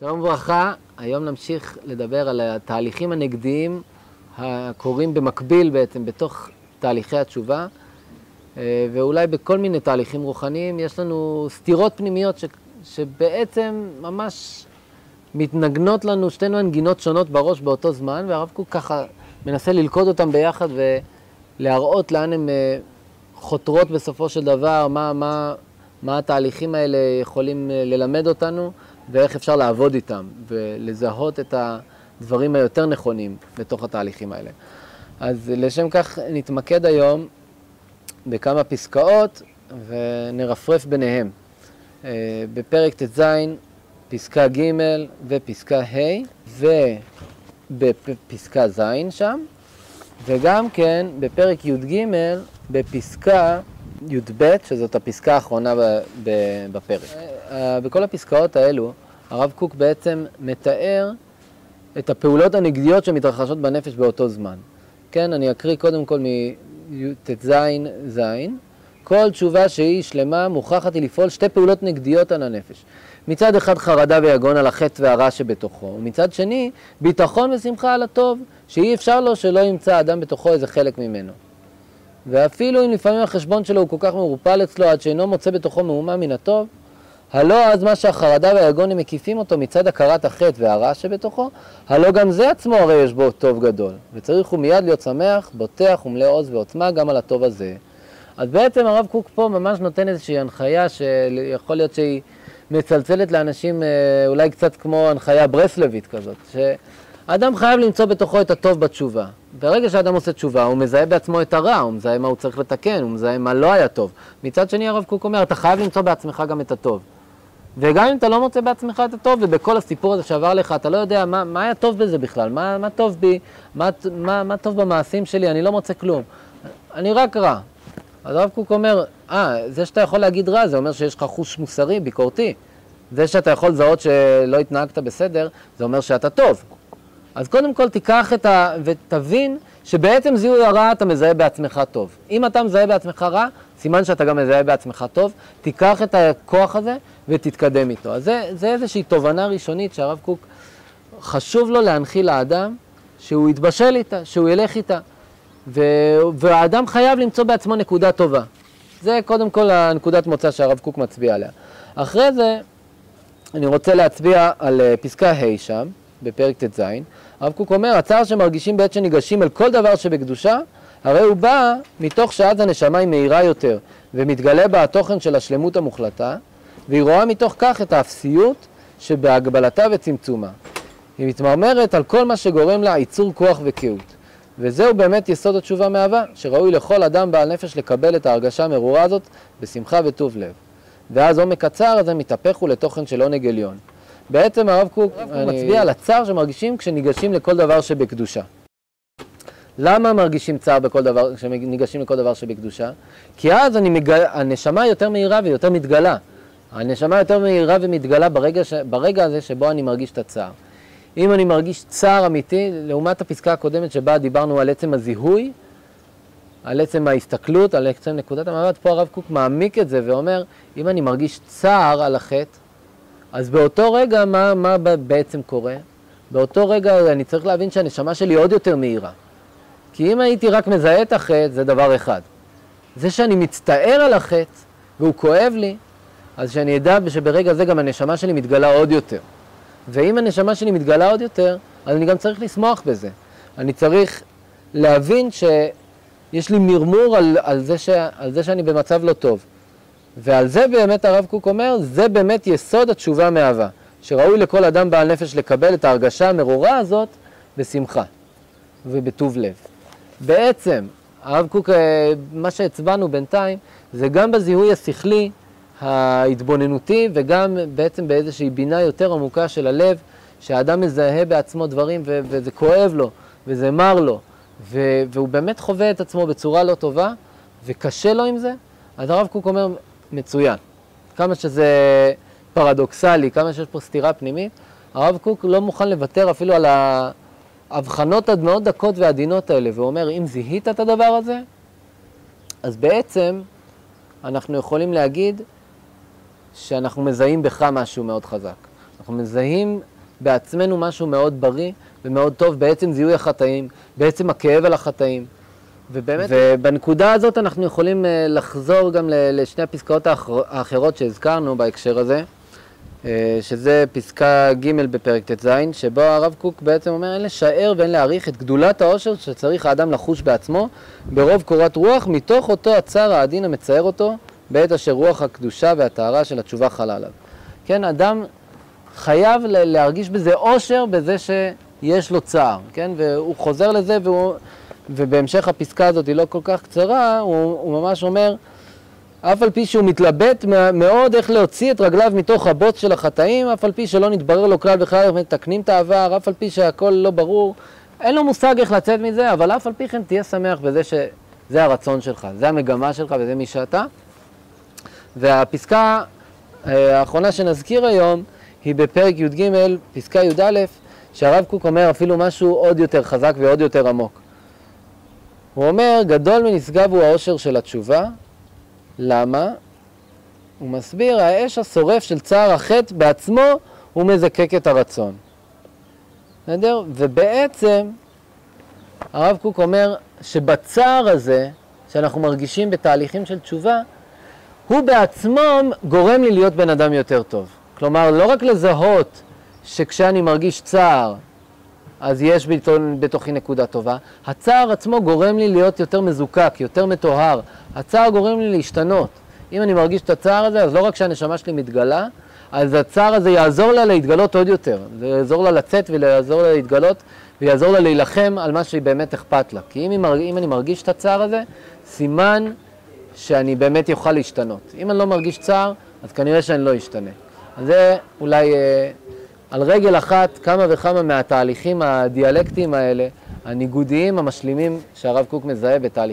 שלום וברכה, היום נמשיך לדבר על התהליכים הנגדיים הקורים במקביל בעצם בתוך תהליכי התשובה אה, ואולי בכל מיני תהליכים רוחניים יש לנו סתירות פנימיות ש, שבעצם ממש מתנגנות לנו שתי מנגינות שונות בראש באותו זמן והרב קוק ככה מנסה ללכוד אותם ביחד ולהראות לאן הן אה, חותרות בסופו של דבר, מה, מה, מה התהליכים האלה יכולים אה, ללמד אותנו ואיך אפשר לעבוד איתם ולזהות את הדברים היותר נכונים בתוך התהליכים האלה. אז לשם כך נתמקד היום בכמה פסקאות ונרפרף ביניהם. אה, בפרק ט"ז, פסקה ג' ופסקה ה' ובפסקה ז' שם, וגם כן בפרק י"ג בפסקה י"ב, שזאת הפסקה האחרונה בפרק. אה, בכל הפסקאות האלו, הרב קוק בעצם מתאר את הפעולות הנגדיות שמתרחשות בנפש באותו זמן. כן, אני אקריא קודם כל מט"ז ז', כל תשובה שהיא שלמה מוכרחת היא לפעול שתי פעולות נגדיות על הנפש. מצד אחד חרדה ויגון על החטא והרע שבתוכו, ומצד שני ביטחון ושמחה על הטוב, שאי אפשר לו שלא ימצא אדם בתוכו איזה חלק ממנו. ואפילו אם לפעמים החשבון שלו הוא כל כך מעורפל אצלו עד שאינו מוצא בתוכו מהומה מן הטוב, הלא אז מה שהחרדה והיגון הם מקיפים אותו מצד הכרת החטא והרע שבתוכו, הלא גם זה עצמו הרי יש בו טוב גדול, וצריך הוא מיד להיות שמח, בוטח ומלא עוז ועוצמה גם על הטוב הזה. אז בעצם הרב קוק פה ממש נותן איזושהי הנחיה שיכול להיות שהיא מצלצלת לאנשים אה, אולי קצת כמו הנחיה ברסלבית כזאת, האדם חייב למצוא בתוכו את הטוב בתשובה. ברגע שאדם עושה תשובה, הוא מזהה בעצמו את הרע, הוא מזהה מה הוא צריך לתקן, הוא מזהה מה לא היה טוב. מצד שני, הרב קוק אומר, אתה חייב למצוא בעצמך גם את הטוב. וגם אם אתה לא מוצא בעצמך את הטוב, ובכל הסיפור הזה שעבר לך, אתה לא יודע מה, מה היה טוב בזה בכלל, מה, מה טוב בי, מה, מה, מה טוב במעשים שלי, אני לא מוצא כלום. אני רק רע. אז הרב קוק אומר, אה, זה שאתה יכול להגיד רע, זה אומר שיש לך חוש מוסרי, ביקורתי. זה שאתה יכול לזהות שלא התנהגת בסדר, זה אומר שאתה טוב. אז קודם כל תיקח את ה... ותבין שבעצם זיהוי הרע אתה מזהה בעצמך טוב. אם אתה מזהה בעצמך רע, סימן שאתה גם מזהה בעצמך טוב. תיקח את הכוח הזה ותתקדם איתו. אז זה, זה איזושהי תובנה ראשונית שהרב קוק חשוב לו להנחיל לאדם שהוא יתבשל איתה, שהוא ילך איתה. ו... והאדם חייב למצוא בעצמו נקודה טובה. זה קודם כל הנקודת מוצא שהרב קוק מצביע עליה. אחרי זה אני רוצה להצביע על אה, פסקה ה' שם, בפרק ט"ז. הרב קוק אומר, הצער שמרגישים בעת שניגשים אל כל דבר שבקדושה, הרי הוא בא מתוך שאז הנשמה היא מהירה יותר, ומתגלה בה התוכן של השלמות המוחלטה, והיא רואה מתוך כך את האפסיות שבהגבלתה וצמצומה. היא מתמרמרת על כל מה שגורם לה ייצור כוח וקהות. וזהו באמת יסוד התשובה מאהבה, שראוי לכל אדם בעל נפש לקבל את ההרגשה המרורה הזאת בשמחה וטוב לב. ואז עומק הצער הזה מתהפך הוא לתוכן של עונג עליון. בעצם הרב קוק מצביע על הצער שמרגישים כשניגשים לכל דבר שבקדושה. למה מרגישים צער בכל דבר, כשניגשים לכל דבר שבקדושה? כי אז אני מגל... הנשמה יותר מהירה ויותר מתגלה. הנשמה יותר מהירה ומתגלה ברגע, ש... ברגע הזה שבו אני מרגיש את הצער. אם אני מרגיש צער אמיתי, לעומת הפסקה הקודמת שבה דיברנו על עצם הזיהוי, על עצם ההסתכלות, על עצם נקודת המבט, פה הרב קוק מעמיק את זה ואומר, אם אני מרגיש צער על החטא, אז באותו רגע, מה, מה בעצם קורה? באותו רגע אני צריך להבין שהנשמה שלי עוד יותר מהירה. כי אם הייתי רק מזהה את החטא, זה דבר אחד. זה שאני מצטער על החטא, והוא כואב לי, אז שאני אדע שברגע זה גם הנשמה שלי מתגלה עוד יותר. ואם הנשמה שלי מתגלה עוד יותר, אז אני גם צריך לשמוח בזה. אני צריך להבין שיש לי מרמור על, על, זה, ש, על זה שאני במצב לא טוב. ועל זה באמת הרב קוק אומר, זה באמת יסוד התשובה מאהבה, שראוי לכל אדם בעל נפש לקבל את ההרגשה המרורה הזאת בשמחה ובטוב לב. בעצם, הרב קוק, אה, מה שהצבענו בינתיים, זה גם בזיהוי השכלי, ההתבוננותי, וגם בעצם באיזושהי בינה יותר עמוקה של הלב, שהאדם מזהה בעצמו דברים ו- וזה כואב לו, וזה מר לו, ו- והוא באמת חווה את עצמו בצורה לא טובה, וקשה לו עם זה, אז הרב קוק אומר, מצוין. כמה שזה פרדוקסלי, כמה שיש פה סתירה פנימית, הרב קוק לא מוכן לוותר אפילו על ההבחנות המאוד דקות ועדינות האלה, והוא אומר, אם זיהית את הדבר הזה, אז בעצם אנחנו יכולים להגיד שאנחנו מזהים בך משהו מאוד חזק. אנחנו מזהים בעצמנו משהו מאוד בריא ומאוד טוב בעצם זיהוי החטאים, בעצם הכאב על החטאים. ובאמת, ובנקודה הזאת אנחנו יכולים אה, לחזור גם לשני הפסקאות האחרות שהזכרנו בהקשר הזה, אה, שזה פסקה ג' בפרק ט"ז, שבו הרב קוק בעצם אומר אין לשער ואין להעריך את גדולת העושר שצריך האדם לחוש בעצמו ברוב קורת רוח מתוך אותו הצער העדין המצער אותו בעת אשר רוח הקדושה והטהרה של התשובה חלה עליו. כן, אדם חייב להרגיש בזה עושר, בזה שיש לו צער, כן? והוא חוזר לזה, והוא, ובהמשך הפסקה הזאת היא לא כל כך קצרה, הוא, הוא ממש אומר, אף על פי שהוא מתלבט מאוד איך להוציא את רגליו מתוך הבוץ של החטאים, אף על פי שלא נתברר לו כלל וכלל איך מתקנים את העבר, אף על פי שהכל לא ברור, אין לו מושג איך לצאת מזה, אבל אף על פי כן תהיה שמח בזה שזה הרצון שלך, זה המגמה שלך וזה מי שאתה. והפסקה אה, האחרונה שנזכיר היום היא בפרק י"ג, פסקה י"א, שהרב קוק אומר אפילו משהו עוד יותר חזק ועוד יותר עמוק. הוא אומר, גדול מנשגב הוא העושר של התשובה. למה? הוא מסביר, האש השורף של צער החטא בעצמו הוא מזקק את הרצון. בסדר? ובעצם הרב קוק אומר שבצער הזה, שאנחנו מרגישים בתהליכים של תשובה, הוא בעצמו גורם לי להיות בן אדם יותר טוב. כלומר, לא רק לזהות שכשאני מרגיש צער, אז יש בתוכי נקודה טובה, הצער עצמו גורם לי להיות יותר מזוקק, יותר מטוהר. הצער גורם לי להשתנות. אם אני מרגיש את הצער הזה, אז לא רק שהנשמה שלי מתגלה, אז הצער הזה יעזור לה להתגלות עוד יותר. זה יעזור לה לצאת ויעזור לה להתגלות ויעזור לה להילחם על מה שהיא באמת אכפת לה. כי אם. אם אני מרגיש את הצער הזה, סימן שאני באמת יוכל להשתנות. אם אני לא מרגיש צער, אז כנראה שאני לא אשתנה. אז זה אולי אה, על רגל אחת כמה וכמה מהתהליכים הדיאלקטיים האלה, הניגודיים המשלימים שהרב קוק מזהה בתהליכים.